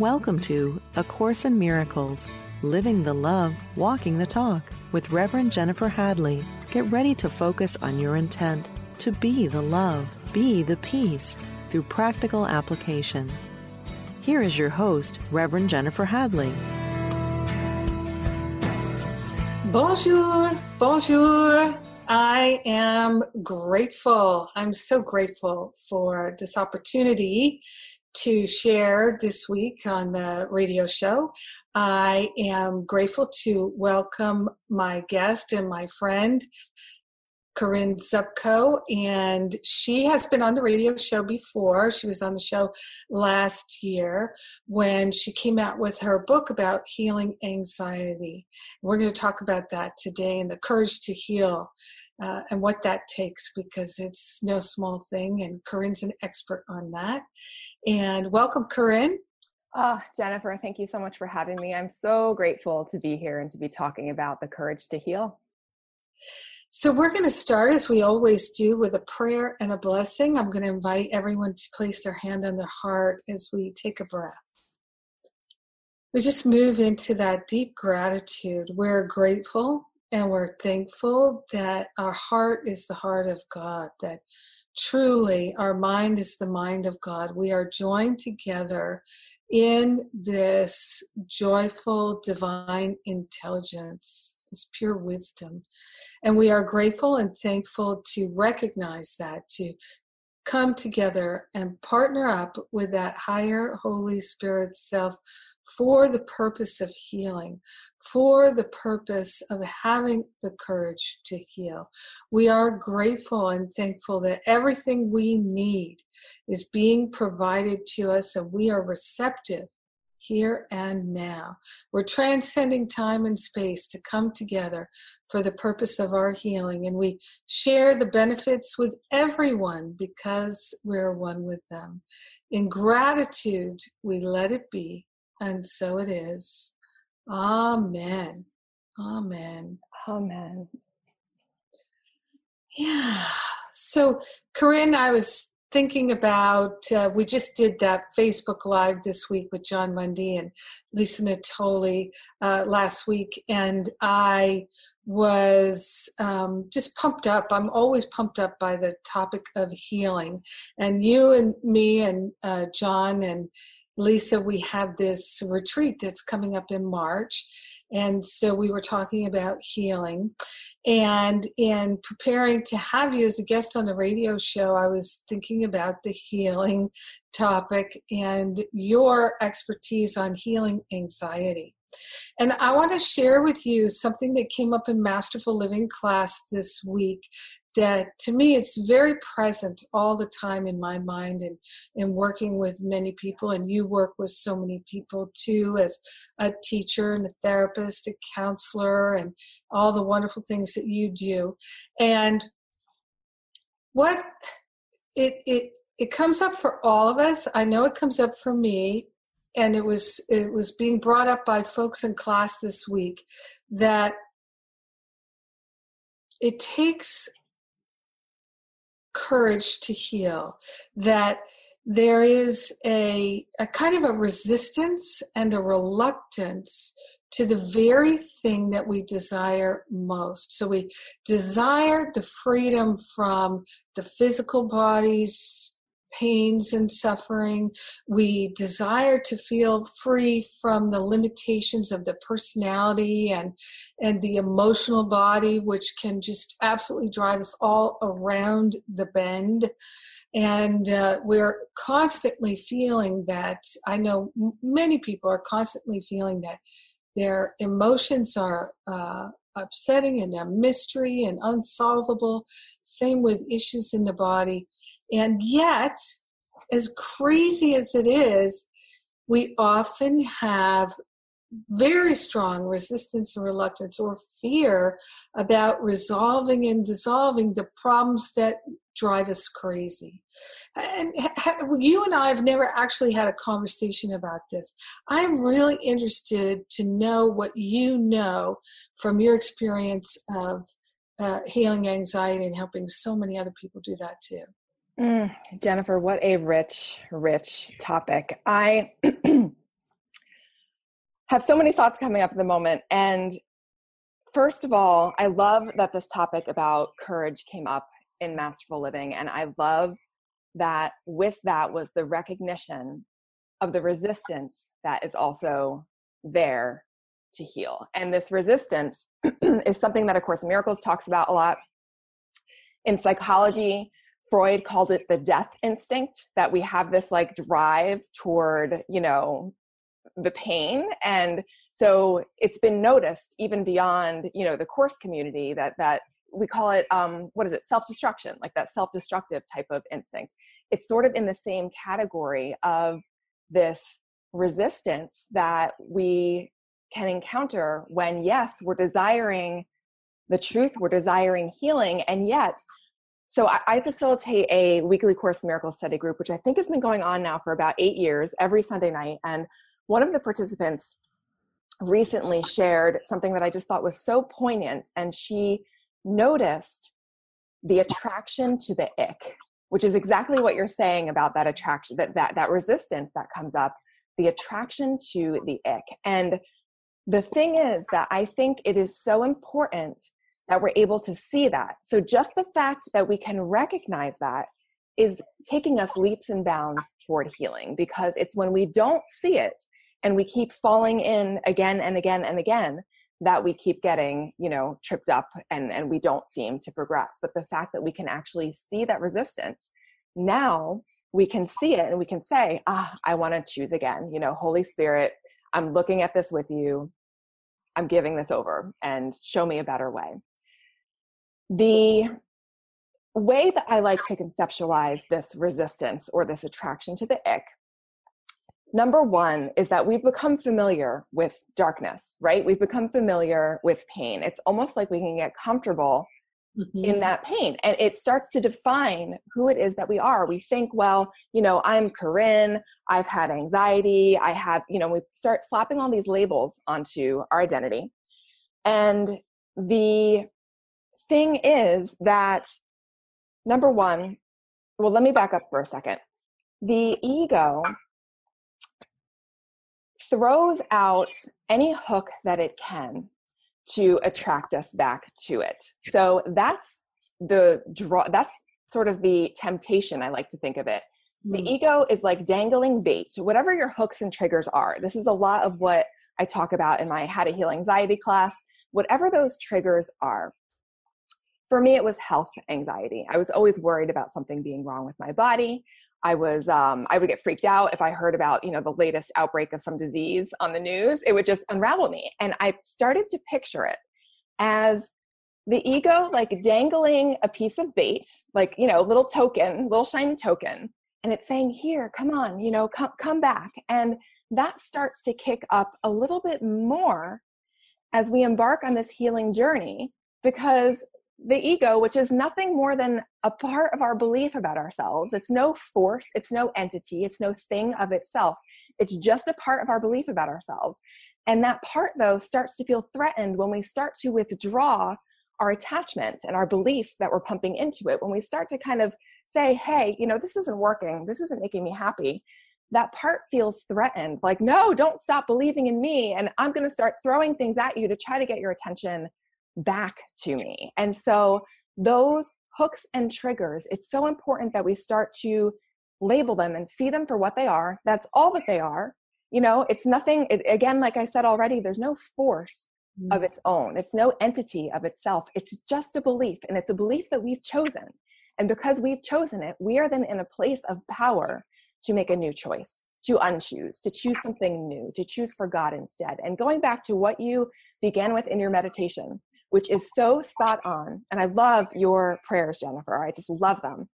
Welcome to A Course in Miracles Living the Love, Walking the Talk with Reverend Jennifer Hadley. Get ready to focus on your intent to be the love, be the peace through practical application. Here is your host, Reverend Jennifer Hadley. Bonjour, bonjour. I am grateful. I'm so grateful for this opportunity to share this week on the radio show. I am grateful to welcome my guest and my friend, Corinne Zupko, and she has been on the radio show before. She was on the show last year when she came out with her book about healing anxiety. We're going to talk about that today and the courage to heal uh, and what that takes because it's no small thing. And Corinne's an expert on that. And welcome, Corinne. Oh, Jennifer, thank you so much for having me. I'm so grateful to be here and to be talking about the courage to heal. So, we're going to start as we always do with a prayer and a blessing. I'm going to invite everyone to place their hand on their heart as we take a breath. We just move into that deep gratitude. We're grateful and we're thankful that our heart is the heart of God, that truly our mind is the mind of God. We are joined together in this joyful divine intelligence, this pure wisdom. And we are grateful and thankful to recognize that, to come together and partner up with that higher Holy Spirit self for the purpose of healing, for the purpose of having the courage to heal. We are grateful and thankful that everything we need is being provided to us and we are receptive here and now. We're transcending time and space to come together for the purpose of our healing, and we share the benefits with everyone because we're one with them. In gratitude, we let it be, and so it is. Amen. Amen. Amen. Yeah. So, Corinne, I was thinking about uh, we just did that facebook live this week with jon mundy and lisa natoli uh, last week. And i was um, just pumped up. I'm always pumped up by the topic of healing. And you and me and uh, jon and lisa we have this retreat that's coming up in march and so we were talking about healing and in preparing to have you as a guest on the radio show, I was thinking about the healing topic and your expertise on healing anxiety. And I want to share with you something that came up in Masterful Living class this week that to me it's very present all the time in my mind and in working with many people and you work with so many people too as a teacher and a therapist a counselor and all the wonderful things that you do. And what it it it comes up for all of us. I know it comes up for me and it was it was being brought up by folks in class this week that it takes courage to heal, that there is a, a kind of a resistance and a reluctance to the very thing that we desire most. So we desire the freedom from the physical body's pains and suffering. We desire to feel free from the limitations of the personality and, and the emotional body, which can just absolutely drive us all around the bend. And uh, we're constantly feeling that, I know many people are constantly feeling that their emotions are uh, upsetting and a mystery and unsolvable. Same with issues in the body. And yet, as crazy as it is, we often have very strong resistance and reluctance or fear about resolving and dissolving the problems that drive us crazy. And you and I have never actually had a conversation about this. I'm really interested to know what you know from your experience of uh, healing anxiety and helping so many other people do that too. Mm, Jennifer, what a rich, rich topic. I have so many thoughts coming up at the moment. And first of all, I love that this topic about courage came up in Masterful Living. And I love that with that was the recognition of the resistance that is also there to heal. And this resistance is something that A Course in Miracles talks about a lot. In psychology, Freud called it the death instinct that we have this like drive toward, you know, the pain. And so it's been noticed even beyond, you know, the course community that that we call it um, what is it self-destruction like that self-destructive type of instinct it's sort of in the same category of this resistance that we can encounter when yes we're desiring the truth we're desiring healing and yet so I, I, facilitate a weekly course miracle study group which i think has been going on now for about eight years every sunday night and one of the participants recently shared something that i just thought was so poignant and she noticed the attraction to the ick which is exactly what you're saying about that attraction that that, that resistance that comes up the attraction to the ick. And the thing is that i think it is so important that we're able to see that. So just the fact that we can recognize that is taking us leaps and bounds toward healing because it's when we don't see it and we keep falling in again and again and again that we keep getting you know tripped up and and we don't seem to progress. But the fact that we can actually see that resistance now we can see it and we can say ah i want to choose again. You know holy spirit i'm looking at this with you. I'm giving this over and show me a better way the way that i like to conceptualize this resistance or this attraction to the ick number one is that we've become familiar with darkness, right? We've become familiar with pain. It's almost like we can get comfortable mm-hmm. in that pain. And it starts to define who it is that we are. We think, well, you know, I'm Corinne, I've had anxiety, I have, you know, we start slapping all these labels onto our identity. And the thing is that, number one, well, let me back up for a second. The ego throws out any hook that it can to attract us back to it. So that's the draw that's sort of the temptation I like to think of it. The mm. ego is like dangling bait, whatever your hooks and triggers are. This is a lot of what I talk about in my How to Heal Anxiety class. Whatever those triggers are. For me, it was health anxiety. I was always worried about something being wrong with my body. I was um, I would get freaked out if I heard about you know the latest outbreak of some disease on the news. It would just unravel me, and I started to picture it as the ego like dangling a piece of bait, like you know, little token, little shiny token, and it's saying, "Here, come on, you know, come come back." And that starts to kick up a little bit more as we embark on this healing journey because the ego, which is nothing more than a part of our belief about ourselves. It's no force, it's no entity, it's no thing of itself. It's just a part of our belief about ourselves. And that part, though, starts to feel threatened when we start to withdraw our attachment and our belief that we're pumping into it. When we start to kind of say, hey, you know, this isn't working, this isn't making me happy. That part feels threatened, like, no, don't stop believing in me. And I'm going to start throwing things at you to try to get your attention back to me. And so those hooks and triggers, it's so important that we start to label them and see them for what they are. That's all that they are. You know, it's nothing, it, again, like I said already, there's no force mm. of its own, it's no entity of itself. It's just a belief, and it's a belief that we've chosen. And because we've chosen it, we are then in a place of power to make a new choice, to unchoose, to choose something new, to choose for God instead. And going back to what you began with in your meditation, which is so spot on. And I love your prayers, Jennifer. I just love them.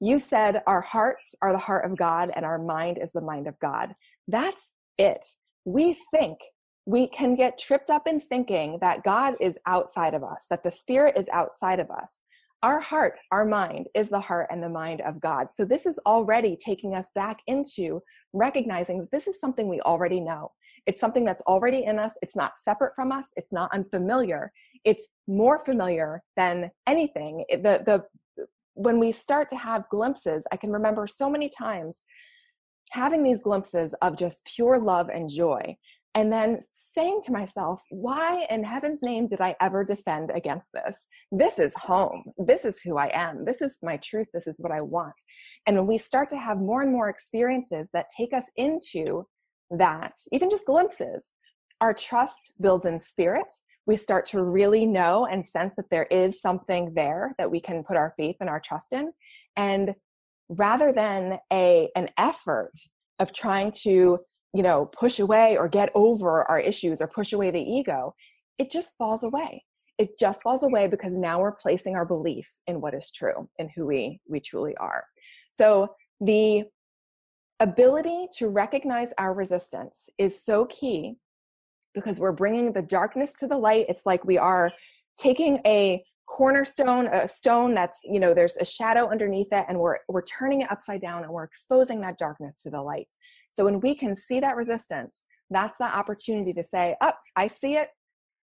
You said, Our hearts are the heart of God and our mind is the mind of God. That's it. We think we can get tripped up in thinking that God is outside of us, that the Spirit is outside of us. Our heart, our mind, is the heart and the mind of God. So, this is already taking us back into recognizing that this is something we already know. It's something that's already in us. It's not separate from us. It's not unfamiliar. It's more familiar than anything. The, the, when we start to have glimpses, I can remember so many times having these glimpses of just pure love and joy and then saying to myself, why in heaven's name did I ever defend against this? This is home. This is who I am. This is my truth. This is what I want. And when we start to have more and more experiences that take us into that, even just glimpses, our trust builds in spirit. We start to really know and sense that there is something there that we can put our faith and our trust in. And rather than a an effort of trying to you know push away or get over our issues or push away the ego it just falls away. It just falls away because now we're placing our belief in what is true and who we we truly are. So the ability to recognize our resistance is so key because we're bringing the darkness to the light. It's like we are taking a cornerstone a stone that's you know there's a shadow underneath it and we're we're turning it upside down and we're exposing that darkness to the light so when we can see that resistance, that's the opportunity to say, Up, oh, I see it.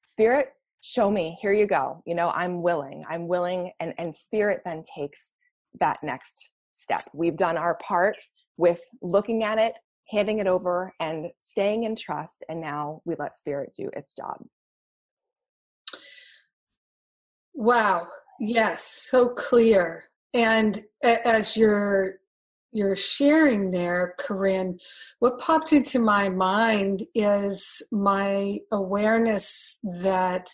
Spirit, show me. Here you go. You know, I'm willing. I'm willing. And, and spirit then takes that next step. We've done our part with looking at it, handing it over, and staying in trust. And now we let spirit do its job. Wow. Yes, so clear. And as you're you're sharing there, Corinne, what popped into my mind is my awareness that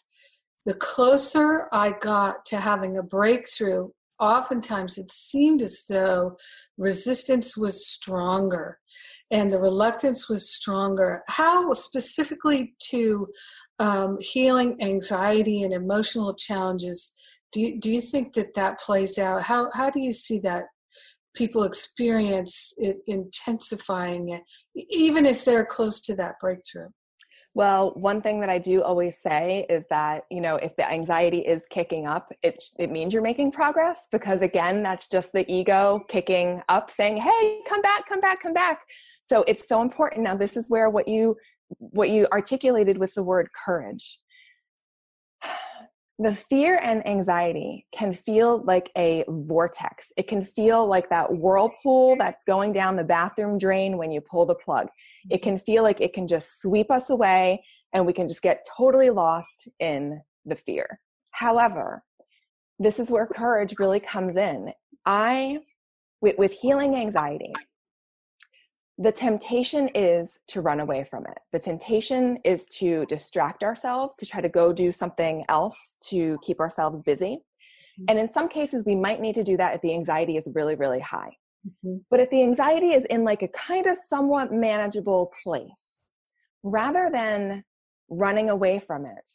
the closer I got to having a breakthrough, oftentimes it seemed as though resistance was stronger and the reluctance was stronger. How specifically to um, healing anxiety and emotional challenges do you, do you think that that plays out? How, how do you see that people experience it intensifying it, even as they're close to that breakthrough? Well, one thing that I do always say is that, you know, if the anxiety is kicking up, it, it means you're making progress because, again, that's just the ego kicking up saying, hey, come back, come back, come back. So it's so important. Now, this is where what you what you articulated with the word courage the fear and anxiety can feel like a vortex. It can feel like that whirlpool that's going down the bathroom drain when you pull the plug. It can feel like it can just sweep us away and we can just get totally lost in the fear. However, this is where courage really comes in. I, with, with healing anxiety, the temptation is to run away from it. The temptation is to distract ourselves, to try to go do something else to keep ourselves busy. Mm-hmm. And in some cases, we might need to do that if the anxiety is really, really high. Mm-hmm. But if the anxiety is in like a kind of somewhat manageable place, rather than running away from it,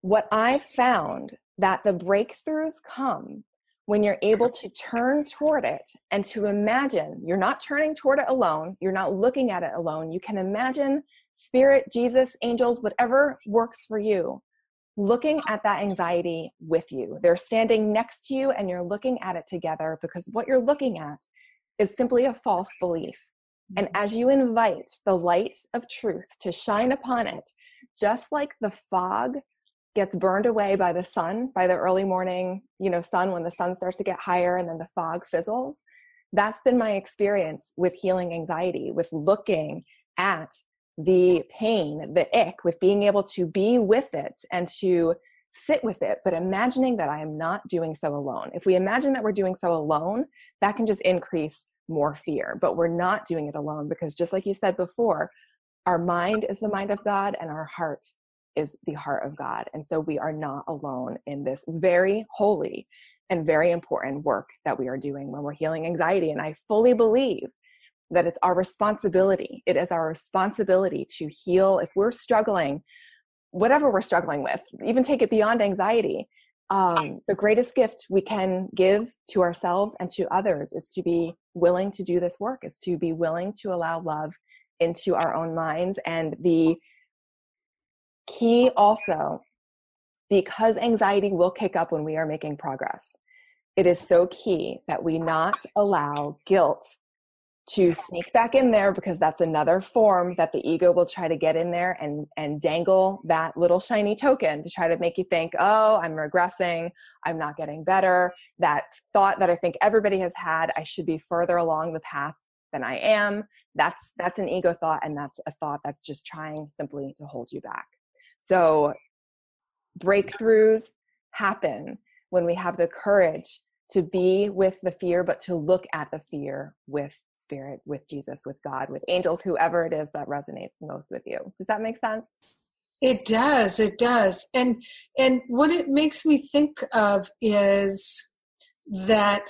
what I found that the breakthroughs come when you're able to turn toward it and to imagine you're not turning toward it alone, you're not looking at it alone. You can imagine spirit, Jesus, angels, whatever works for you, looking at that anxiety with you. They're standing next to you and you're looking at it together because what you're looking at is simply a false belief. And mm-hmm. as you invite the light of truth to shine upon it, just like the fog gets burned away by the sun by the early morning you know sun when the sun starts to get higher and then the fog fizzles. That's been my experience with healing anxiety with looking at the pain the ick with being able to be with it and to sit with it but imagining that i am not doing so alone. If we imagine that we're doing so alone that can just increase more fear but we're not doing it alone because just like you said before our mind is the mind of god and our heart is the heart of God. And so we are not alone in this very holy and very important work that we are doing when we're healing anxiety. And I fully believe that it's our responsibility. It is our responsibility to heal if we're struggling, whatever we're struggling with, even take it beyond anxiety. Um, the greatest gift we can give to ourselves and to others is to be willing to do this work, is to be willing to allow love into our own minds and the Key also, because anxiety will kick up when we are making progress, it is so key that we not allow guilt to sneak back in there because that's another form that the ego will try to get in there and and dangle that little shiny token to try to make you think oh i'm regressing i'm not getting better that thought that i think everybody has had i should be further along the path than I am. That's that's an ego thought and that's a thought that's just trying simply to hold you back. So breakthroughs happen when we have the courage to be with the fear, but to look at the fear with spirit, with Jesus, with God, with angels, whoever it is that resonates most with you. Does that make sense? It does. It does. And and what it makes me think of is that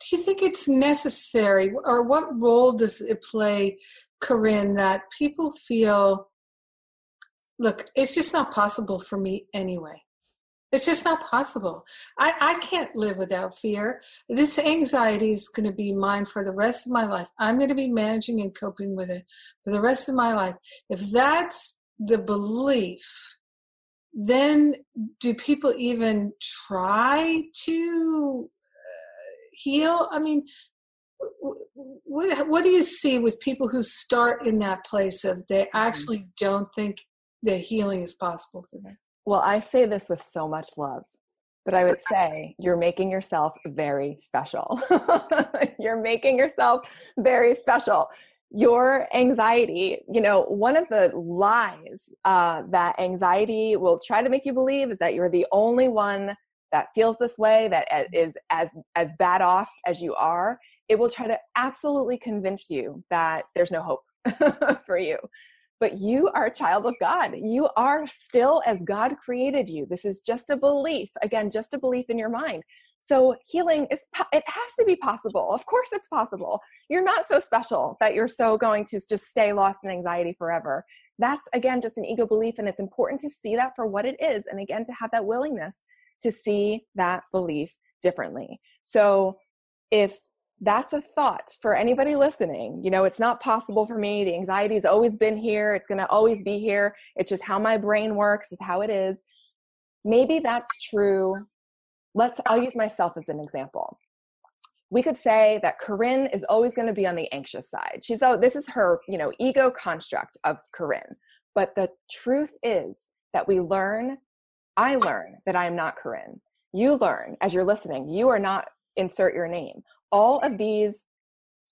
do you think it's necessary or what role does it play corinne that people feel look it's just not possible for me anyway it's just not possible. I, I can't live without fear. This anxiety is going to be mine for the rest of my life. I'm going to be managing and coping with it for the rest of my life. If that's the belief, then do people even try to uh, heal? I mean, what, what do you see with people who start in that place of they mm-hmm. actually don't think that healing is possible for them? Well, I say this with so much love, but I would say you're making yourself very special. you're making yourself very special. Your anxiety, you know, one of the lies uh, that anxiety will try to make you believe is that you're the only one that feels this way, that is as as bad off as you are. It will try to absolutely convince you that there's no hope for you but you are a child of God. You are still as God created you. This is just a belief. Again, just a belief in your mind. So healing is it has to be possible. Of course it's possible. You're not so special that you're so going to just stay lost in anxiety forever. That's again just an ego belief and it's important to see that for what it is and again to have that willingness to see that belief differently. So if that's a thought for anybody listening. You know, it's not possible for me. The anxiety's always been here. It's going to always be here. It's just how my brain works, it's how it is. Maybe that's true. Let's, I'll use myself as an example. We could say that Corinne is always going to be on the anxious side. She's, oh, this is her, you know, ego construct of Corinne. But the truth is that we learn, I learn that I am not Corinne. You learn as you're listening, you are not insert your name all of these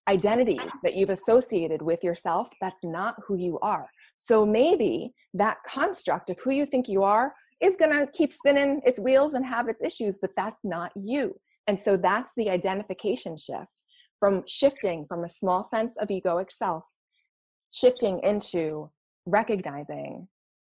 identities uh-huh. that you've associated with yourself, that's not who you are. So maybe that construct of who you think you are is going to keep spinning its wheels and have its issues, but that's not you. And so that's the identification shift from shifting from a small sense of egoic self, shifting into recognizing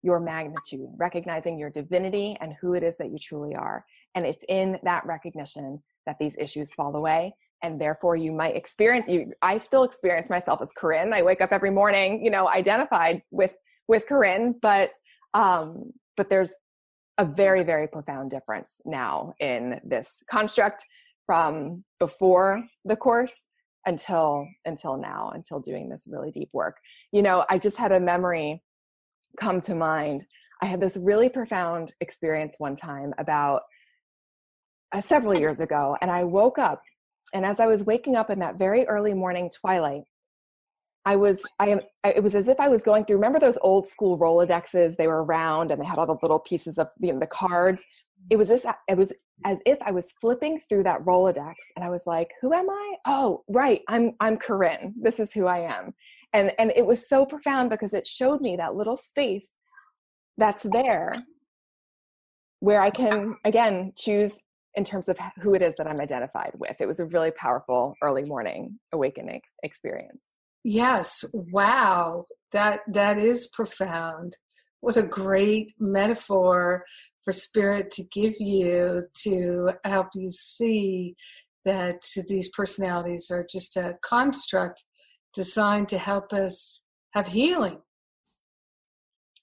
your magnitude, recognizing your divinity and who it is that you truly are. And it's in that recognition that these issues fall away and therefore you might experience you i still experience myself as corinne. I wake up every morning you know identified with with corinne but um but there's a very very profound difference now in this construct from before the course until until now until doing this really deep work. You know i just had a memory come to mind. I had this really profound experience one time about uh, several years ago and i woke up and as I was waking up in that very early morning twilight, I was, I am, it was as if I was going through, remember those old school Rolodexes? They were round and they had all the little pieces of the, the cards. It was this, it was as if I was flipping through that Rolodex and I was like, who am I? Oh, right. I'm, I'm Corinne. This is who I am. And, and it was so profound because it showed me that little space that's there where I can, again, choose in terms of who it is that I'm identified with. It was a really powerful early morning awakening experience. Yes, wow. That that is profound. What a great metaphor for spirit to give you to help you see that these personalities are just a construct designed to help us have healing.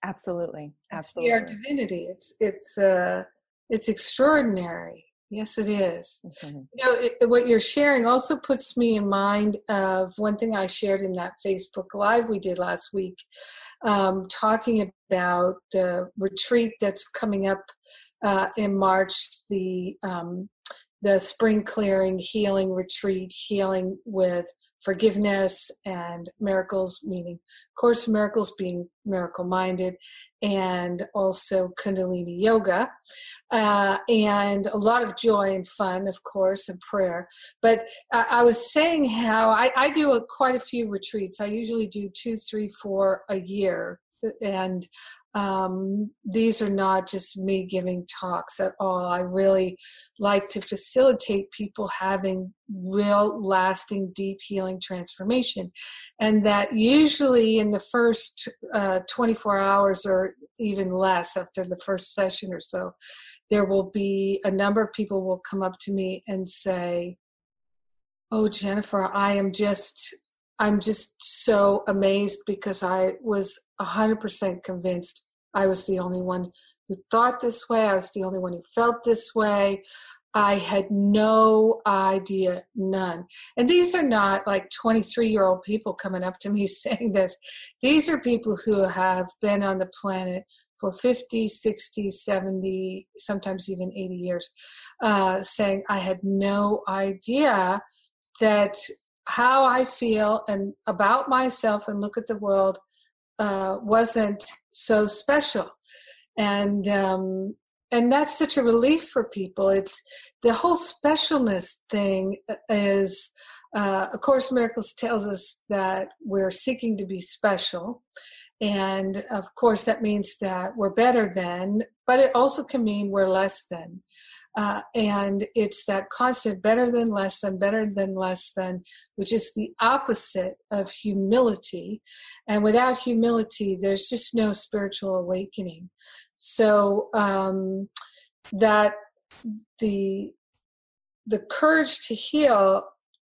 Absolutely, absolutely. It's our divinity. It's it's uh, it's extraordinary. Yes, it is. Mm-hmm. You know, it, what you're sharing also puts me in mind of one thing I shared in that Facebook Live we did last week, um, talking about the retreat that's coming up uh, in March, the um, the spring clearing healing retreat, healing with forgiveness and miracles, meaning Course Miracles being miracle minded, and also Kundalini Yoga, uh, and a lot of joy and fun, of course, and prayer. But uh, I was saying how I, I do a, quite a few retreats. I usually do two, three, four a year. And um, these are not just me giving talks at all. I really like to facilitate people having real, lasting, deep healing transformation. And that usually in the first uh, 24 hours or even less after the first session or so, there will be a number of people will come up to me and say, Oh, Jennifer, I am just I'm just so amazed because I was 100% convinced I was the only one who thought this way. I was the only one who felt this way. I had no idea, none. And these are not like 23 year old people coming up to me saying this. These are people who have been on the planet for 50, 60, 70, sometimes even 80 years, uh, saying, I had no idea that how I feel and about myself and look at the world uh, wasn't so special, and um, and that's such a relief for people. It's the whole specialness thing is. Uh, Course Miracles tells us that we're seeking to be special, and of course that means that we're better than, but it also can mean we're less than. Uh, and it's that constant better than less than, better than less than, which is the opposite of humility. And without humility, there's just no spiritual awakening. So um, that the the courage to heal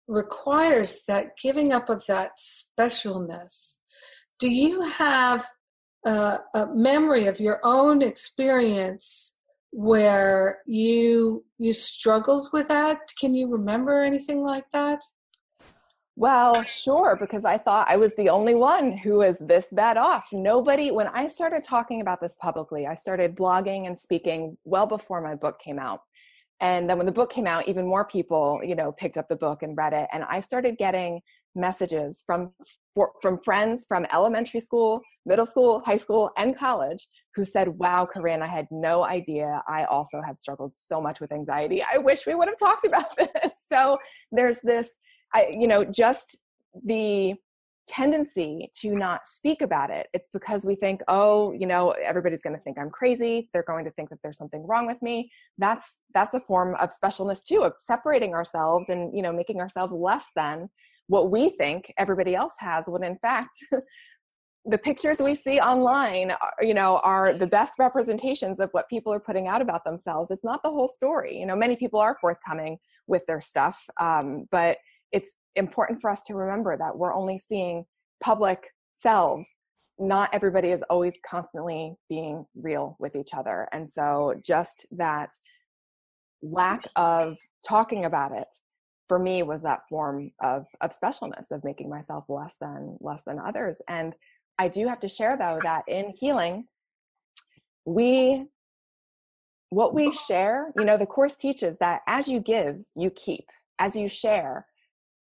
requires that giving up of that specialness. Do you have a memory of your own experience where you you struggled with that? Can you remember anything like that? Well sure because i thought i was the only one who was this bad off. Nobody when i started talking about this publicly i started blogging and speaking well before my book came out. And then when the book came out even more people you know picked up the book and read it. And i started getting messages from for, from friends from elementary school, middle school, high school, and college who said, "Wow, Corinne, I had no idea. I also have struggled so much with anxiety. I wish we would have talked about this." So there's this, I, you know, just the tendency to not speak about it. It's because we think, "Oh, you know, everybody's going to think I'm crazy. They're going to think that there's something wrong with me." That's that's a form of specialness too, of separating ourselves and you know making ourselves less than what we think everybody else has when in fact the pictures we see online are, you know are the best representations of what people are putting out about themselves. It's not the whole story you know many people are forthcoming with their stuff um, but it's important for us to remember that we're only seeing public selves. Not everybody is always constantly being real with each other and so just that lack of talking about it for me was that form of of specialness of making myself less than less than others and i do have to share though that in healing we what we share you know the course teaches that as you give you keep. As you share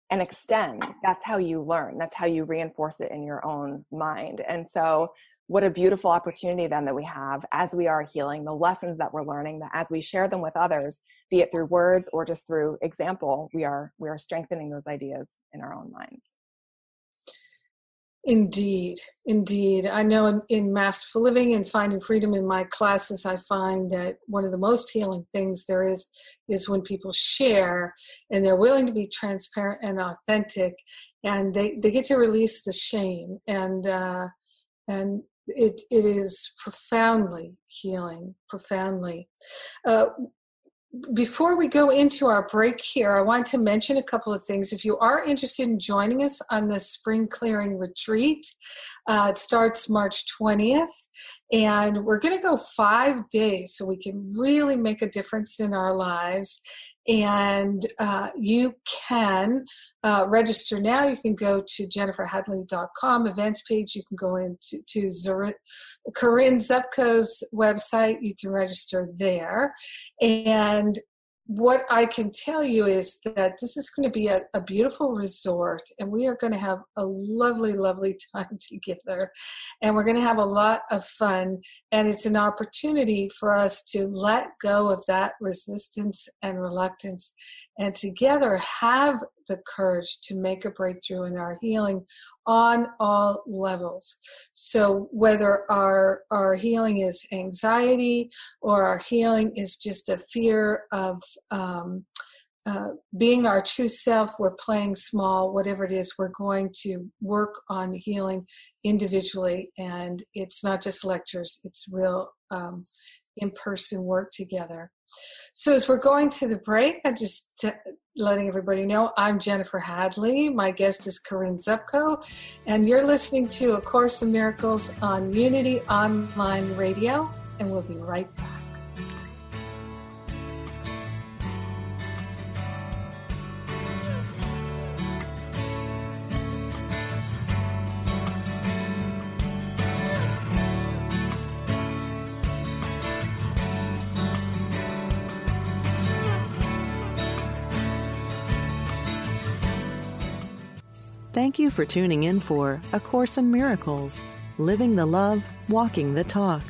and extend that's how you learn. That's how you reinforce it in your own mind and so what a beautiful opportunity then that we have as we are healing the lessons that we're learning that as we share them with others be it through words or just through example we are we are strengthening those ideas in our own minds. Indeed indeed. I know in, in masterful living and finding freedom in my classes i find that one of the most healing things there is is when people share and they're willing to be transparent and authentic and they, they get to release the shame and uh, and it, it is profoundly healing, profoundly. Uh, before we go into our break here, I want to mention a couple of things. If you are interested in joining us on the spring clearing retreat, uh, it starts March 20th, and we're going to go five days so we can really make a difference in our lives and uh, you can uh, register now. You can go to jenniferhadley.com events page. You can go into to Zor- Corinne Zupko's website. You can register there, and what I can tell you is that this is going to be a, a, beautiful resort, and we are going to have a lovely, lovely time together. And we're going to have a lot of fun. And it's an opportunity for us to let go of that resistance and reluctance and together have the courage to make a breakthrough in our healing on all levels. So whether our our healing is anxiety or our healing is just a fear of um, uh, being our true self, we're playing small, whatever it is, we're going to work on healing individually. And it's not just lectures, it's real um, in person work together. So, as we're going to the break, I'm just t- letting everybody know I'm Jennifer Hadley. My guest is Corinne Zupko, and you're listening to A Course in Miracles on Unity Online Radio, and we'll be right back. Thank you for tuning in for A Course in Miracles Living the Love, Walking the Talk.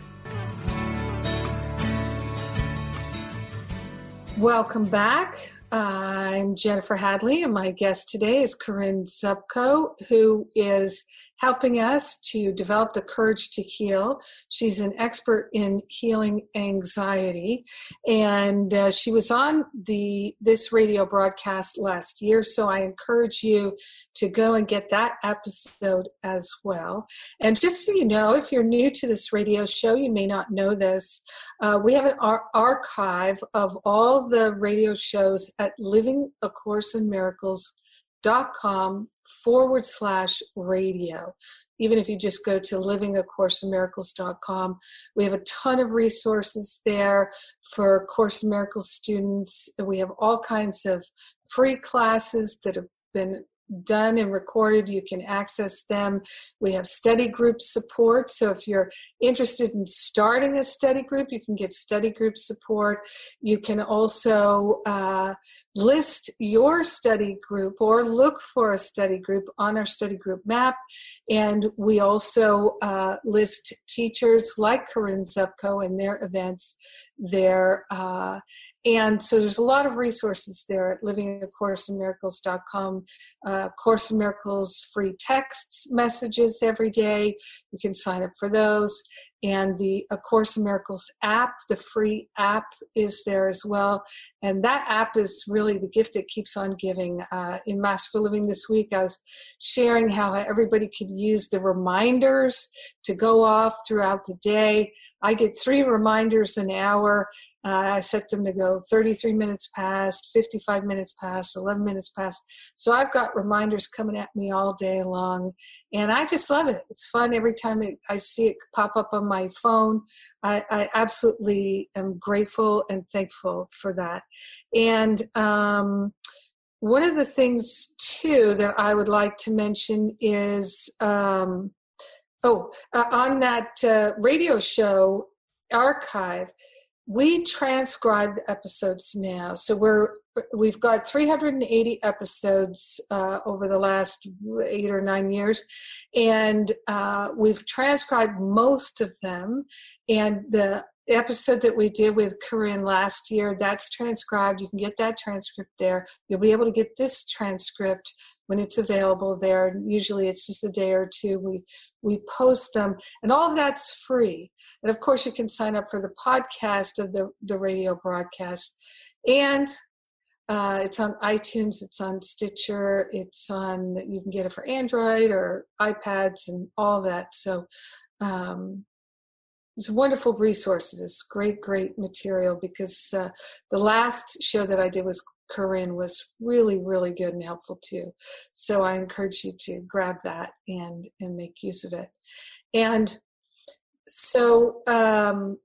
Welcome back. I'm Jennifer Hadley, and my guest today is Corinne Zupko, who is helping us to develop the courage to heal. She's an expert in healing anxiety, and uh, she was on the this radio broadcast last year. So I encourage you to go and get that episode as well. And just so you know, if you're new to this radio show, you may not know this. Uh, we have an ar- archive of all the radio shows at Living a Course in Miracles dot com forward slash radio. Even if you just go to livingacourseofmiracles.com, we have a ton of resources there for Course in Miracles students. We have all kinds of free classes that have been done and recorded. You can access them. We have study group support. So if you're interested in starting a study group, you can get study group support. You can also uh, list your study group or look for a study group on our study group map. And we also uh, list teachers like Corinne Zupko and their events there. Uh, and so there's a lot of resources there at livingacourseofmiracles.com. Uh, Course in Miracles free texts messages every day. You can sign up for those. And the A Course in Miracles app, the free app, is there as well. And that app is really the gift that keeps on giving. Uh, in Masterful Living this week, I was sharing how everybody could use the reminders to go off throughout the day. I get three reminders an hour. Uh, I set them to go 33 minutes past, 55 minutes past, 11 minutes past. So I've got reminders coming at me all day long. And I just love it. It's fun every time it, I see it pop up on my phone. I, I, absolutely am grateful and thankful for that. And um, one of the things, too, that I would like to mention is um, oh, uh, on that uh, radio show archive, we transcribe the episodes now. So we're we've got 380 episodes uh, over the last eight or nine years, and uh, we've transcribed most of them. And the episode that we did with Corinne last year, that's transcribed. You can get that transcript there. You'll be able to get this transcript when it's available there. Usually it's just a day or two. We we post them, and all of that's free. And of course, you can sign up for the podcast of the the radio broadcast, and uh, it's on iTunes, it's on Stitcher, it's on you can get it for Android or iPads and all that. So. Um, it's wonderful resources. It's great, great material because uh, the last show that I did was Corinne was really, really good and helpful too. So I encourage you to grab that and and make use of it. And so, um,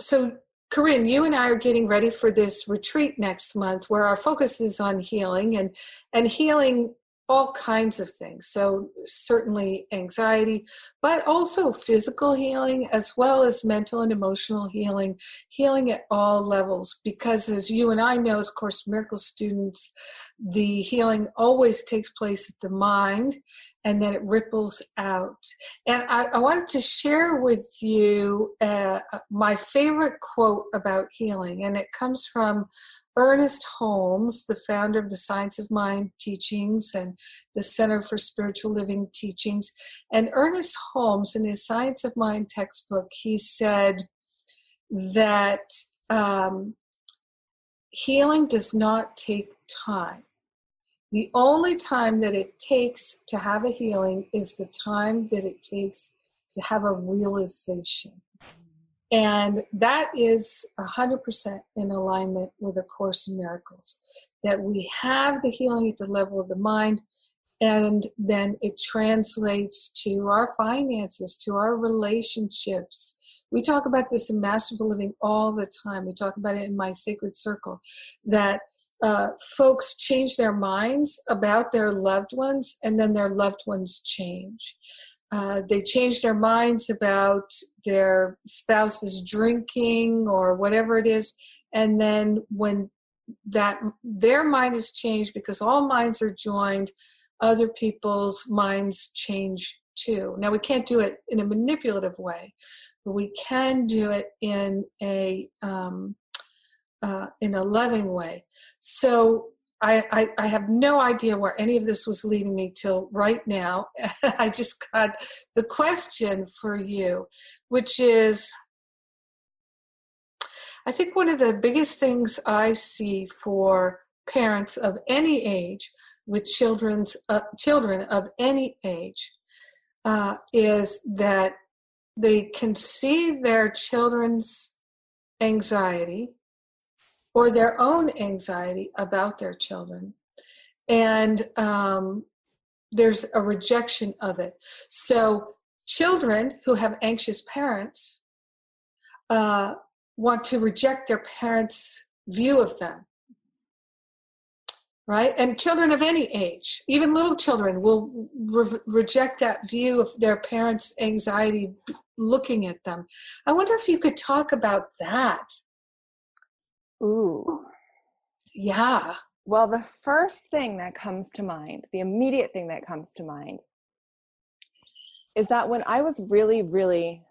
so Corinne, you and I are getting ready for this retreat next month, where our focus is on healing and and healing all kinds of things. So, certainly anxiety, but also physical healing as well as mental and emotional healing, healing at all levels. Because, as you and I know, as Course Miracle students, the healing always takes place at the mind and then it ripples out. And I, I wanted to share with you uh, my favorite quote about healing, and it comes from Ernest Holmes, the founder of the Science of Mind teachings and the Center for Spiritual Living teachings. And Ernest Holmes, in his Science of Mind textbook, he said that um, healing does not take time. The only time that it takes to have a healing is the time that it takes to have a realization. And that is 100% in alignment with A Course in Miracles. That we have the healing at the level of the mind, and then it translates to our finances, to our relationships. We talk about this in Masterful Living all the time. We talk about it in my Sacred Circle that uh, folks change their minds about their loved ones, and then their loved ones change. Uh, they change their minds about their spouse's drinking or whatever it is, and then when that their mind is changed because all minds are joined, other people's minds change too. Now we can't do it in a manipulative way, but we can do it in a um, uh, in a loving way. So I, I, I, have no idea where any of this was leading me till right now. I just got the question for you, which is I think one of the biggest things I see for parents of any age with children's uh, children of any age uh, is that they can see their children's anxiety or their own anxiety about their children. And um, there's a rejection of it. So, children who have anxious parents uh, want to reject their parents' view of them. Right? And children of any age, even little children, will re- reject that view of their parents' anxiety looking at them. I wonder if you could talk about that Ooh. Oh, yeah. Well, the first thing that comes to mind, the immediate thing that comes to mind, is that when I was really, really,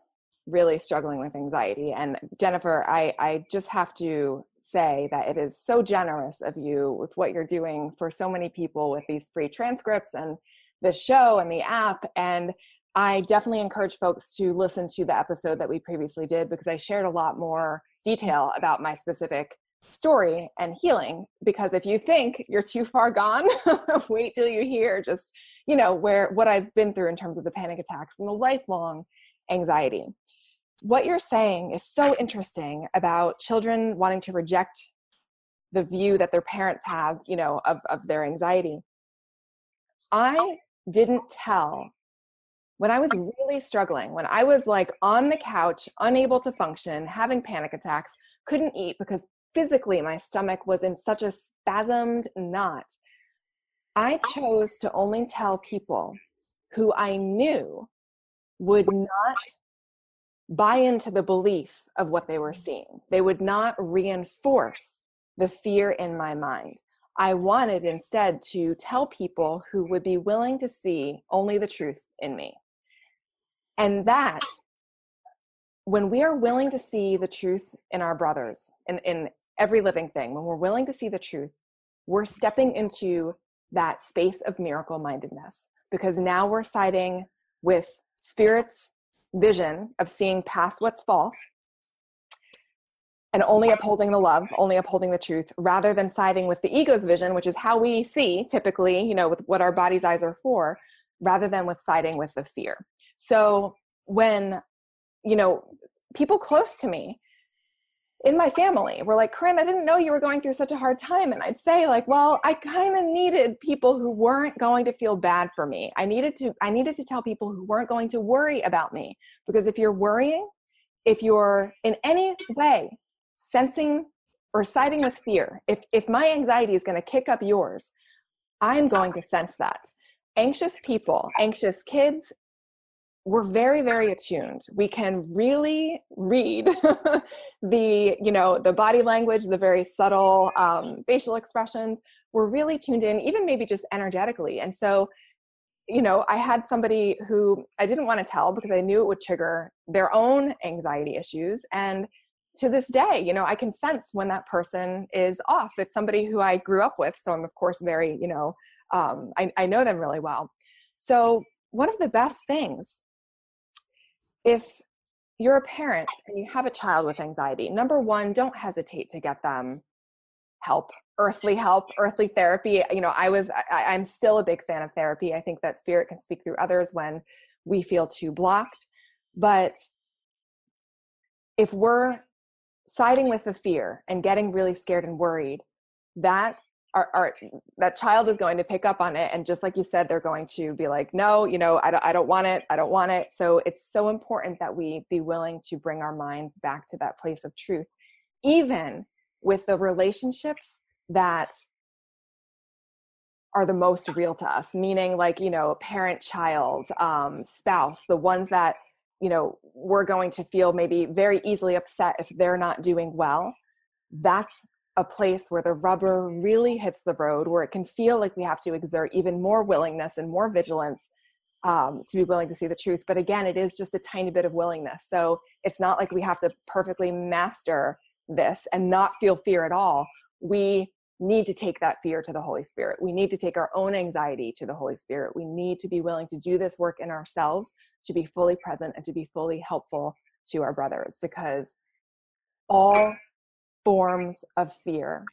really struggling with anxiety, and Jennifer, I, I just have to say that it is so generous of you with what you're doing for so many people with these free transcripts and the show and the app. And I definitely encourage folks to listen to the episode that we previously did because I shared a lot more detail about my specific story and healing because if you think you're too far gone wait till you hear just you know where what i've been through in terms of the panic attacks and the lifelong anxiety. What you're saying is so interesting about children wanting to reject the view that their parents have you know of, of their anxiety. I didn't tell when I was really struggling, when I was like on the couch, unable to function, having panic attacks, couldn't eat because physically my stomach was in such a spasmed knot. I chose to only tell people who I knew would not buy into the belief of what they were seeing. They would not reinforce the fear in my mind. I wanted instead to tell people who would be willing to see only the truth in me. And that when we are willing to see the truth in our brothers in, in every living thing when we're willing to see the truth we're stepping into that space of miracle mindedness because now we're siding with spirit's vision of seeing past what's false and only upholding the love only upholding the truth rather than siding with the ego's vision which is how we see typically you know with what our body's eyes are for rather than with siding with the fear so when you know, people close to me in my family were like, Corinne, I didn't know you were going through such a hard time. And I'd say, like, well, I kind of needed people who weren't going to feel bad for me. I needed to, I needed to tell people who weren't going to worry about me. Because if you're worrying, if you're in any way sensing or siding with fear, if if my anxiety is going to kick up yours, I'm going to sense that. Anxious people, anxious kids, we're very very attuned. We can really read the you know the body language the very subtle um, facial expressions. We're really tuned in even maybe just energetically. And so you know i had somebody who i didn't want to tell because i knew it would trigger their own anxiety issues. And to this day you know i can sense when that person is off. It's somebody who i grew up with so i'm of course very you know um, I, I know them really well. So one of the best things if you're a parent and you have a child with anxiety, number one, don't hesitate to get them help, earthly help, earthly therapy. You know, I was, I, I'm still a big fan of therapy. I think that spirit can speak through others when we feel too blocked. But if we're siding with the fear and getting really scared and worried, that that child is going to pick up on it and just like you said they're going to be like no you know I don't, I don't want it i don't want it. So it's so important that we be willing to bring our minds back to that place of truth even with the relationships that are the most real to us meaning like you know parent child um, spouse the ones that you know we're going to feel maybe very easily upset if they're not doing well. That's a place where the rubber really hits the road, where it can feel like we have to exert even more willingness and more vigilance um, to be willing to see the truth. But again, it is just a tiny bit of willingness. So it's not like we have to perfectly master this and not feel fear at all. We need to take that fear to the Holy Spirit. We need to take our own anxiety to the Holy Spirit. We need to be willing to do this work in ourselves to be fully present and to be fully helpful to our brothers because all forms of fear.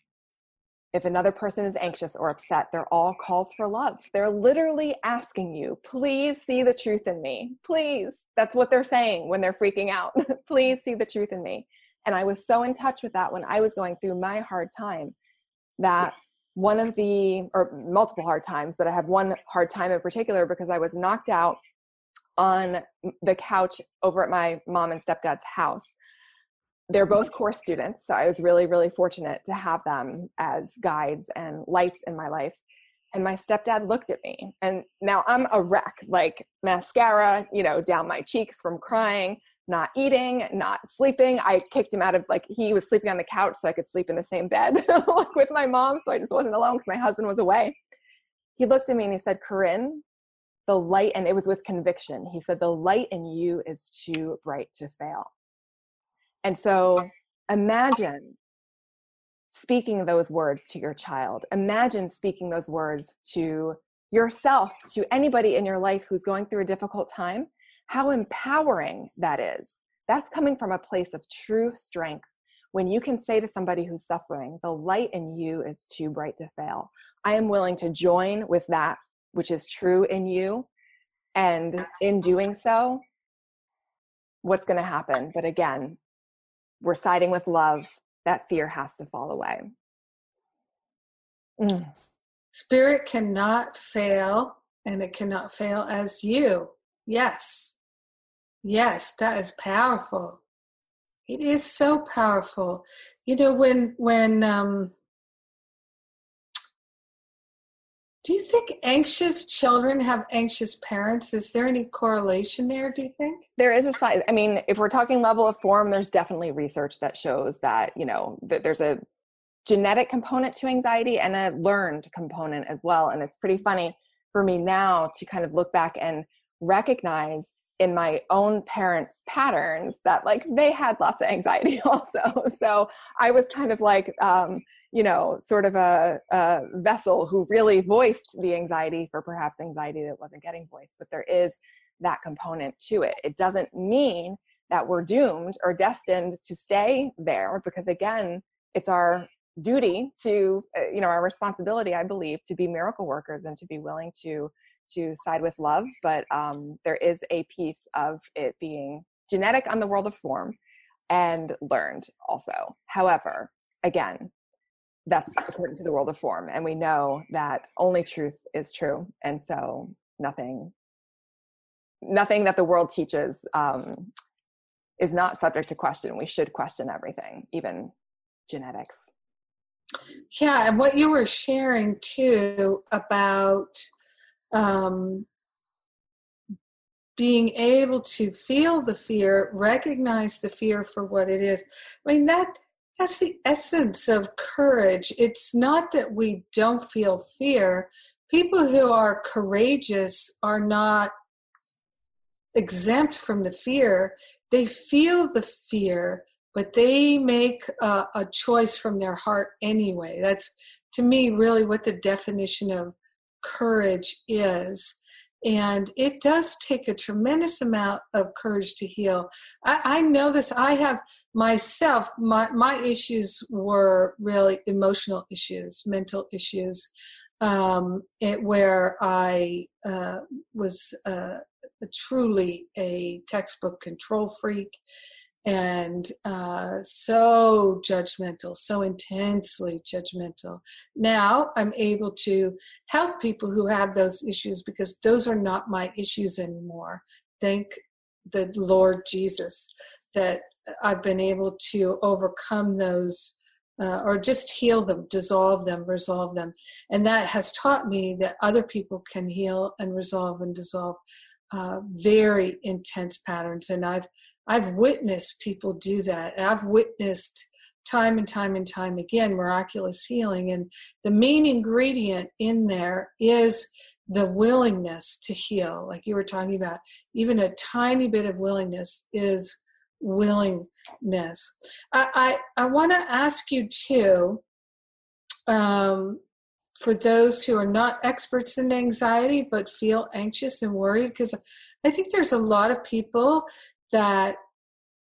If another person is anxious or upset, they're all calls for love. They're literally asking you, please see the truth in me. Please. That's what they're saying when they're freaking out. please see the truth in me. And I was so in touch with that when I was going through my hard time that one of the, or multiple hard times, but I have one hard time in particular because I was knocked out on the couch over at my mom and stepdad's house they're both core students so i was really really fortunate to have them as guides and lights in my life. And my stepdad looked at me and now i'm a wreck like mascara you know down my cheeks from crying not eating not sleeping. I kicked him out of like he was sleeping on the couch so i could sleep in the same bed like with my mom so i just wasn't alone because my husband was away. He looked at me and he said corinne the light and it was with conviction. He said the light in you is too bright to fail and so imagine speaking those words to your child. Imagine speaking those words to yourself, to anybody in your life who's going through a difficult time. How empowering that is. That's coming from a place of true strength. When you can say to somebody who's suffering, the light in you is too bright to fail. I am willing to join with that which is true in you. And in doing so, what's going to happen? But again, we're siding with love, that fear has to fall away. Mm. Spirit cannot fail, and it cannot fail as you. Yes. Yes, that is powerful. It is so powerful. You know, when when um Do you think anxious children have anxious parents? Is there any correlation there, do you think? There is a slight, I mean, if we're talking level of form, there's definitely research that shows that, you know, that there's a genetic component to anxiety and a learned component as well. And it's pretty funny for me now to kind of look back and recognize in my own parents' patterns that like they had lots of anxiety also. So I was kind of like, um, you know, sort of a, a, vessel who really voiced the anxiety for perhaps anxiety that wasn't getting voiced. But there is that component to it. It doesn't mean that we're doomed or destined to stay there because, again, it's our duty to, uh, you know, our responsibility, I believe, to be miracle workers and to be willing to to side with love. But um, there is a piece of it being genetic on the world of form and learned also. However, again, that's according to the world of form and we know that only truth is true and so nothing nothing that the world teaches um, is not subject to question we should question everything even genetics Yeah, and what you were sharing too about um, being able to feel the fear, recognize the fear for what it is. I mean that that's the essence of courage. It's not that we don't feel fear. People who are courageous are not exempt from the fear. They feel the fear, but they make a, a choice from their heart anyway. That's to me really what the definition of courage is and it does take a tremendous amount of courage to heal. I, I know this. I have myself my, my issues were really emotional issues mental issues um, it, where i uh, was uh, truly a textbook control freak and uh, so judgmental, so intensely judgmental. Now I'm able to help people who have those issues because those are not my issues anymore. Thank the Lord Jesus that I've been able to overcome those. Uh, or just heal them, dissolve them, resolve them. And that has taught me that other people can heal and resolve and dissolve uh, very intense patterns. And I've I've witnessed people do that. I've witnessed time and time and time again miraculous healing. And the main ingredient in there is the willingness to heal. Like you were talking about, even a tiny bit of willingness is willingness. I, I, I want to ask you too. Um, for those who are not experts in anxiety but feel anxious and worried because i think there's a lot of people that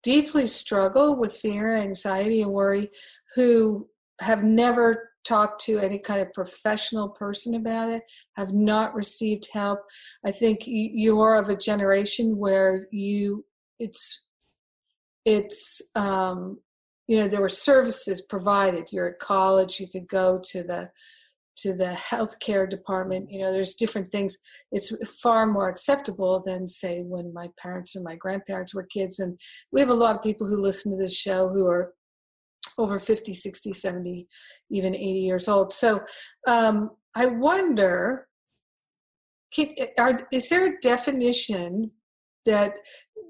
deeply struggle with fear, anxiety, and worry who have never talked to any kind of professional person about it, have not received help. I think you're of a generation where you it's it's um, you know there were services provided. You're at college, you could go to the to the healthcare department you know there's different things. It's far more acceptable than say when my parents and my grandparents were kids. And we have a lot of people who listen to this show who are over 50 60 70 even 80 years old. So um, i wonder can, are, is there a definition that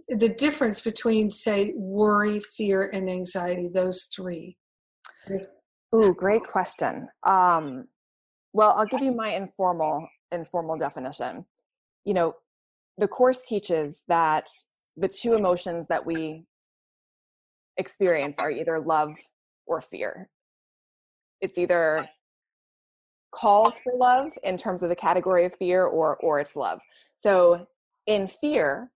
the difference between say worry fear and anxiety those three? Ooh, great question. Um, well, I'll give you my informal informal definition. You know, the course teaches that the two emotions that we experience are either love or fear. It's either calls for love in terms of the category of fear or or it's love. So in fear,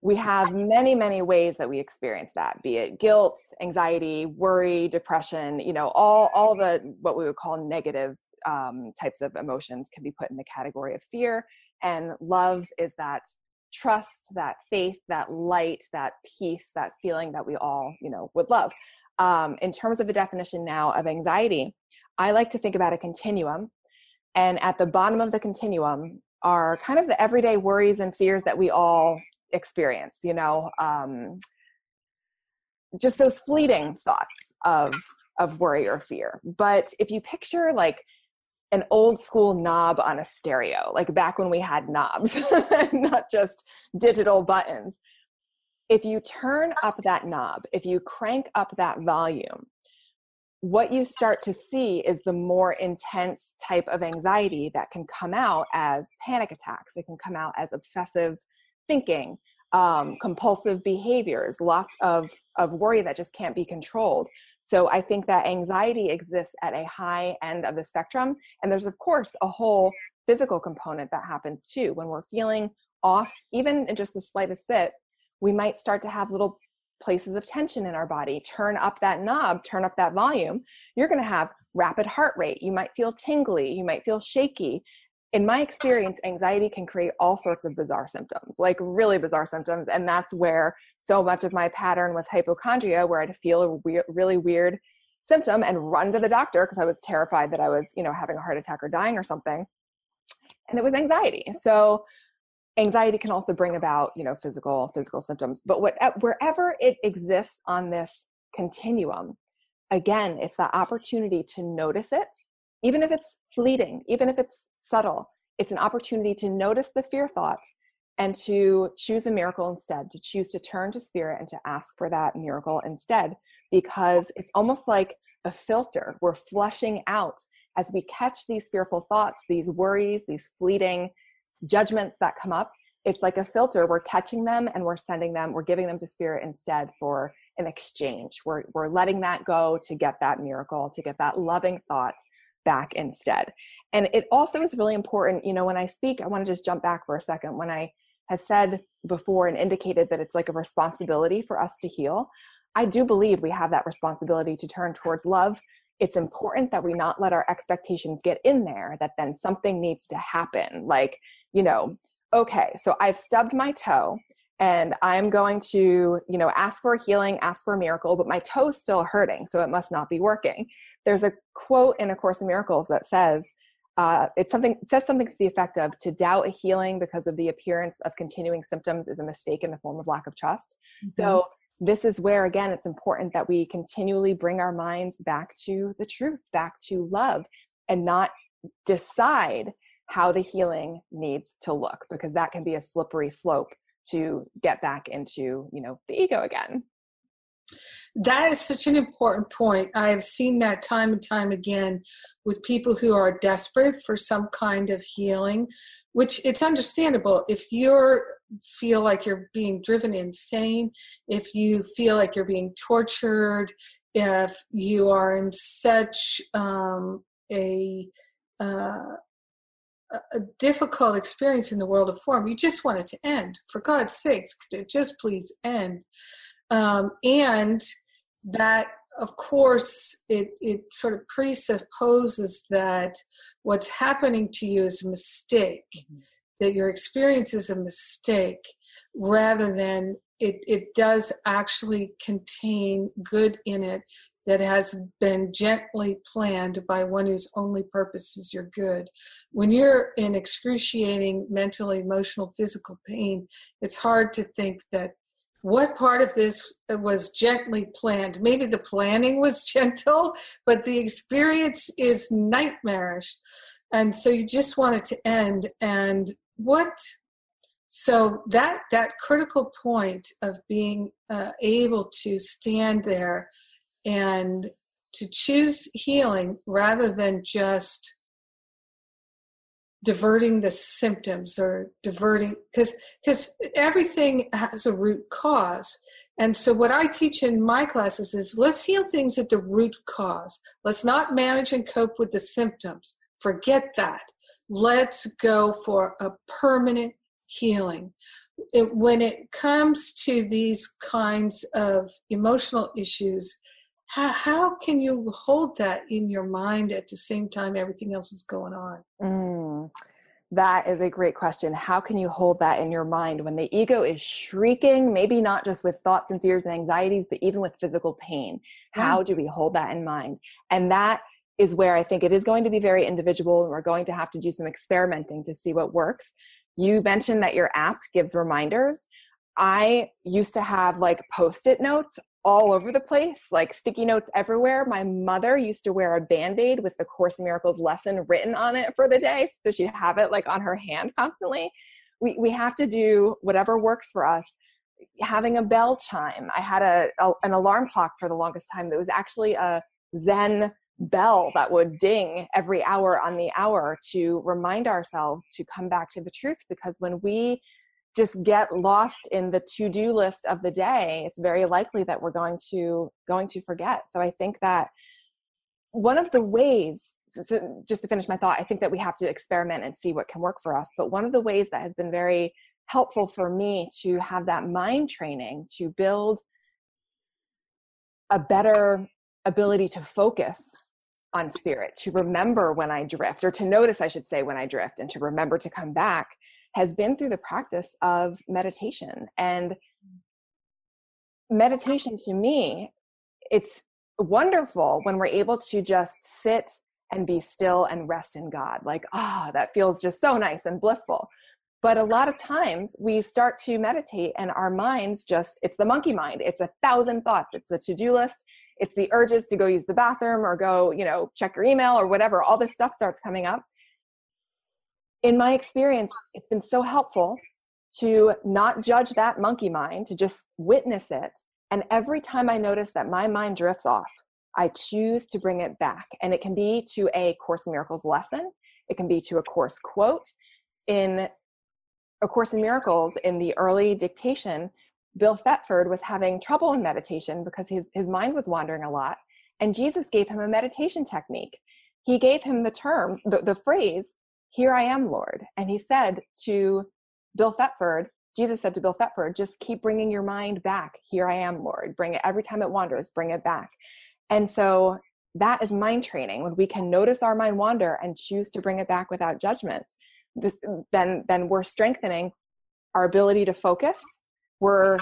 we have many many ways that we experience that be it guilt anxiety worry depression you know all all the what we would call negative um, types of emotions can be put in the category of fear. And love is that trust, that faith, that light, that peace, that feeling that we all, you know, would love. Um, in terms of the definition now of anxiety, I like to think about a continuum. And at the bottom of the continuum are kind of the everyday worries and fears that we all experience, you know, um, just those fleeting thoughts of of worry or fear. But if you picture like an old school knob on a stereo, like back when we had knobs, not just digital buttons. If you turn up that knob, if you crank up that volume, what you start to see is the more intense type of anxiety that can come out as panic attacks. It can come out as obsessive thinking, um, compulsive behaviors, lots of, of worry that just can't be controlled. So I think that anxiety exists at a high end of the spectrum. And there's, of course, a whole physical component that happens too. When we're feeling off, even in just the slightest bit, we might start to have little places of tension in our body. Turn up that knob, turn up that volume. You're going to have rapid heart rate. You might feel tingly. You might feel shaky in my experience, anxiety can create all sorts of bizarre symptoms, like really bizarre symptoms. And that's where so much of my pattern was hypochondria, where I'd feel a really weird symptom and run to the doctor because I was terrified that I was, you know, having a heart attack or dying or something. And it was anxiety. So anxiety can also bring about, you know, physical physical symptoms. But what, wherever it exists on this continuum, again, it's the opportunity to notice it, even if it's fleeting, even if it's subtle. It's an opportunity to notice the fear thought and to choose a miracle instead, to choose to turn to spirit and to ask for that miracle instead, because it's almost like a filter. We're flushing out as we catch these fearful thoughts, these worries, these fleeting judgments that come up. It's like a filter. We're catching them and we're sending them, we're giving them to spirit instead for an exchange. We're, we're letting that go to get that miracle, to get that loving thought back instead. And it also is really important, you know, when I speak, I want to just jump back for a second. When I have said before and indicated that it's like a responsibility for us to heal, I do believe we have that responsibility to turn towards love. It's important that we not let our expectations get in there, that then something needs to happen. Like, you know, okay, so I've stubbed my toe and I'm going to, you know, ask for a healing, ask for a miracle, but my toe's still hurting, so it must not be working. There's a quote in A Course in Miracles that says, uh, it's something it says something to the effect of to doubt a healing because of the appearance of continuing symptoms is a mistake in the form of lack of trust. Mm-hmm. So this is where again it's important that we continually bring our minds back to the truth, back to love, and not decide how the healing needs to look because that can be a slippery slope to get back into you know the ego again that is such an important point. I have seen that time and time again with people who are desperate for some kind of healing, which it's understandable. If you feel like you're being driven insane, if you feel like you're being tortured, if you are in such um, a uh, a difficult experience in the world of form. You just want it to end. For God's sakes, could it just please end? Um, and that, of course, it, it sort of presupposes that what's happening to you is a mistake, mm-hmm. that your experience is a mistake, rather than it, it does actually contain good in it that has been gently planned by one whose only purpose is your good. When you're in excruciating mental, emotional, physical pain, it's hard to think that what part of this was gently planned? Maybe the planning was gentle, but the experience is nightmarish. And so you just want it to end. And what so that that critical point of being uh, able to stand there and to choose healing rather than just diverting the symptoms or diverting because because everything has a root cause. And so what i teach in my classes is let's heal things at the root cause. Let's not manage and cope with the symptoms. Forget that. Let's go for a permanent healing. It, when it comes to these kinds of emotional issues how, how can you hold that in your mind at the same time everything else is going on? Mm, that is a great question. How can you hold that in your mind when the ego is shrieking maybe not just with thoughts and fears and anxieties but even with physical pain? How do we hold that in mind? And that is where i think it is going to be very individual and we're going to have to do some experimenting to see what works. You mentioned that your app gives reminders. I used to have like post it notes all over the place, like sticky notes everywhere. My mother used to wear a band aid with the Course in Miracles lesson written on it for the day. So she'd have it like on her hand constantly. We, we have to do whatever works for us. Having a bell chime. I had a, a an alarm clock for the longest time that was actually a Zen bell that would ding every hour on the hour to remind ourselves to come back to the truth because when we just get lost in the to-do list of the day it's very likely that we're going to going to forget. So i think that one of the ways so just to finish my thought i think that we have to experiment and see what can work for us but one of the ways that has been very helpful for me to have that mind training to build a better ability to focus on spirit to remember when i drift or to notice i should say when i drift and to remember to come back has been through the practice of meditation. And meditation to me, it's wonderful when we're able to just sit and be still and rest in God. Like, ah, oh, that feels just so nice and blissful. But a lot of times we start to meditate and our minds just, it's the monkey mind. It's a thousand thoughts. It's the to do list. it's the urges to go use the bathroom or go, you know, check your email or whatever. All this stuff starts coming up. In my experience, it's been so helpful to not judge that monkey mind, to just witness it. And every time I notice that my mind drifts off, I choose to bring it back. And it can be to a Course in Miracles lesson, it can be to a course quote. In A Course in Miracles, in the early dictation, Bill Thetford was having trouble in meditation because his, his mind was wandering a lot. And Jesus gave him a meditation technique. He gave him the term, the, the phrase, Here I am, Lord. And he said to Bill Thetford, Jesus said to Bill Thetford, just keep bringing your mind back. Here I am, Lord. Bring it every time it wanders, bring it back. And so that is mind training when we can notice our mind wander and choose to bring it back without judgment. This, then, then we're strengthening our ability to focus we're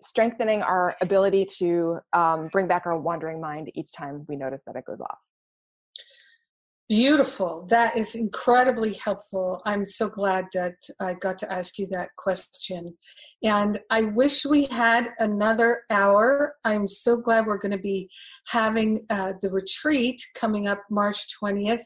strengthening our ability to um, bring back our wandering mind each time we notice that it goes off. Beautiful. That is incredibly helpful. I'm so glad that I got to ask you that question. And I wish we had another hour. I'm so glad we're going to be having uh, the retreat coming up March 20th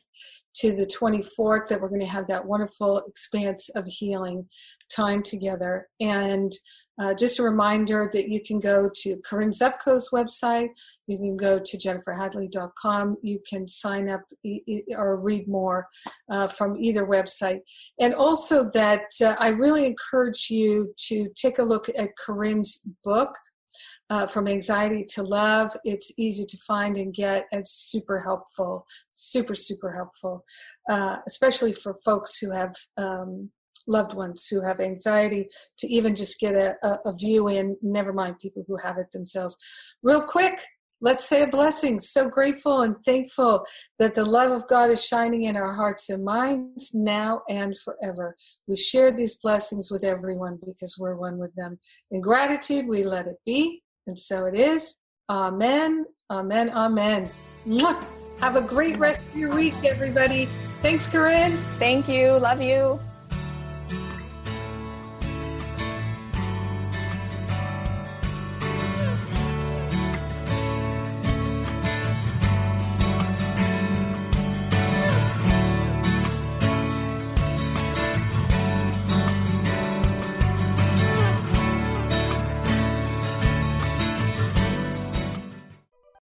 to the 24th, that we're going to have that wonderful expanse of healing time together. And uh, just a reminder that you can go to Corinne Zupko's website, you can go to jenniferhadley.com, you can sign up or read more uh, from either website. And also that uh, I really encourage you to take a look at Corinne's book, uh, from anxiety to love. It's easy to find and get. It's super helpful, super super helpful, uh, especially for folks who have um, loved ones who have anxiety to even just get a, a, a view in, never mind people who have it themselves. Real quick, let's say a blessing. So grateful and thankful that the love of God is shining in our hearts and minds now and forever. We share these blessings with everyone because we're one with them. In gratitude, we let it be, and so it is. Amen, amen, amen. Mwah! Have a great rest of your week, everybody. Thanks, Corinne. Thank you. Love you.